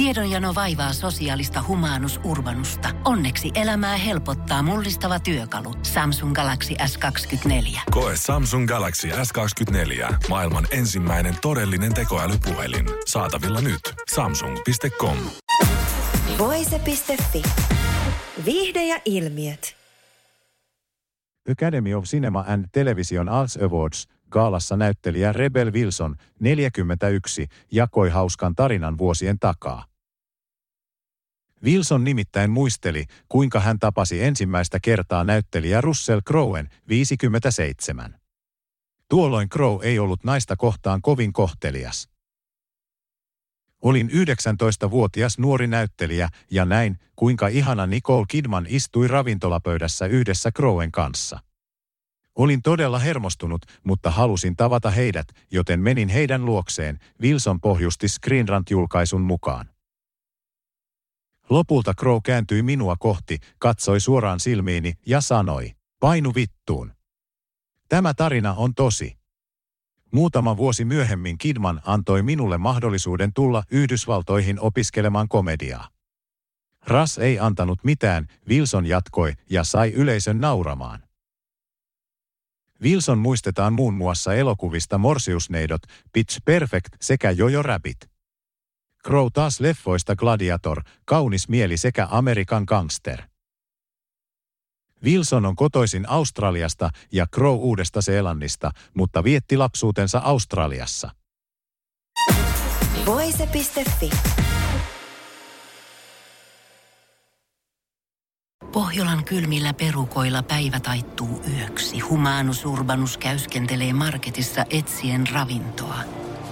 Tiedonjano vaivaa sosiaalista humanus urbanusta. Onneksi elämää helpottaa mullistava työkalu. Samsung Galaxy S24. Koe Samsung Galaxy S24. Maailman ensimmäinen todellinen tekoälypuhelin. Saatavilla nyt. Samsung.com. Voise.fi. Viihde ja ilmiöt. Academy of Cinema and Television Arts Awards gaalassa näyttelijä Rebel Wilson, 41, jakoi hauskan tarinan vuosien takaa. Wilson nimittäin muisteli, kuinka hän tapasi ensimmäistä kertaa näyttelijä Russell Crowen, 57. Tuolloin Crow ei ollut naista kohtaan kovin kohtelias. Olin 19-vuotias nuori näyttelijä ja näin, kuinka ihana Nicole Kidman istui ravintolapöydässä yhdessä Crowen kanssa. Olin todella hermostunut, mutta halusin tavata heidät, joten menin heidän luokseen, Wilson pohjusti Screen Rant-julkaisun mukaan. Lopulta Crow kääntyi minua kohti, katsoi suoraan silmiini ja sanoi, painu vittuun. Tämä tarina on tosi. Muutama vuosi myöhemmin Kidman antoi minulle mahdollisuuden tulla Yhdysvaltoihin opiskelemaan komediaa. Ras ei antanut mitään, Wilson jatkoi ja sai yleisön nauramaan. Wilson muistetaan muun muassa elokuvista Morsiusneidot, Pitch Perfect sekä Jojo Rabbit. Crow taas leffoista Gladiator, Kaunis mieli sekä Amerikan Gangster. Wilson on kotoisin Australiasta ja Crow Uudesta Seelannista, mutta vietti lapsuutensa Australiassa. Voise.fi. Pohjolan kylmillä perukoilla päivä taittuu yöksi. Humanus Urbanus käyskentelee marketissa etsien ravintoa.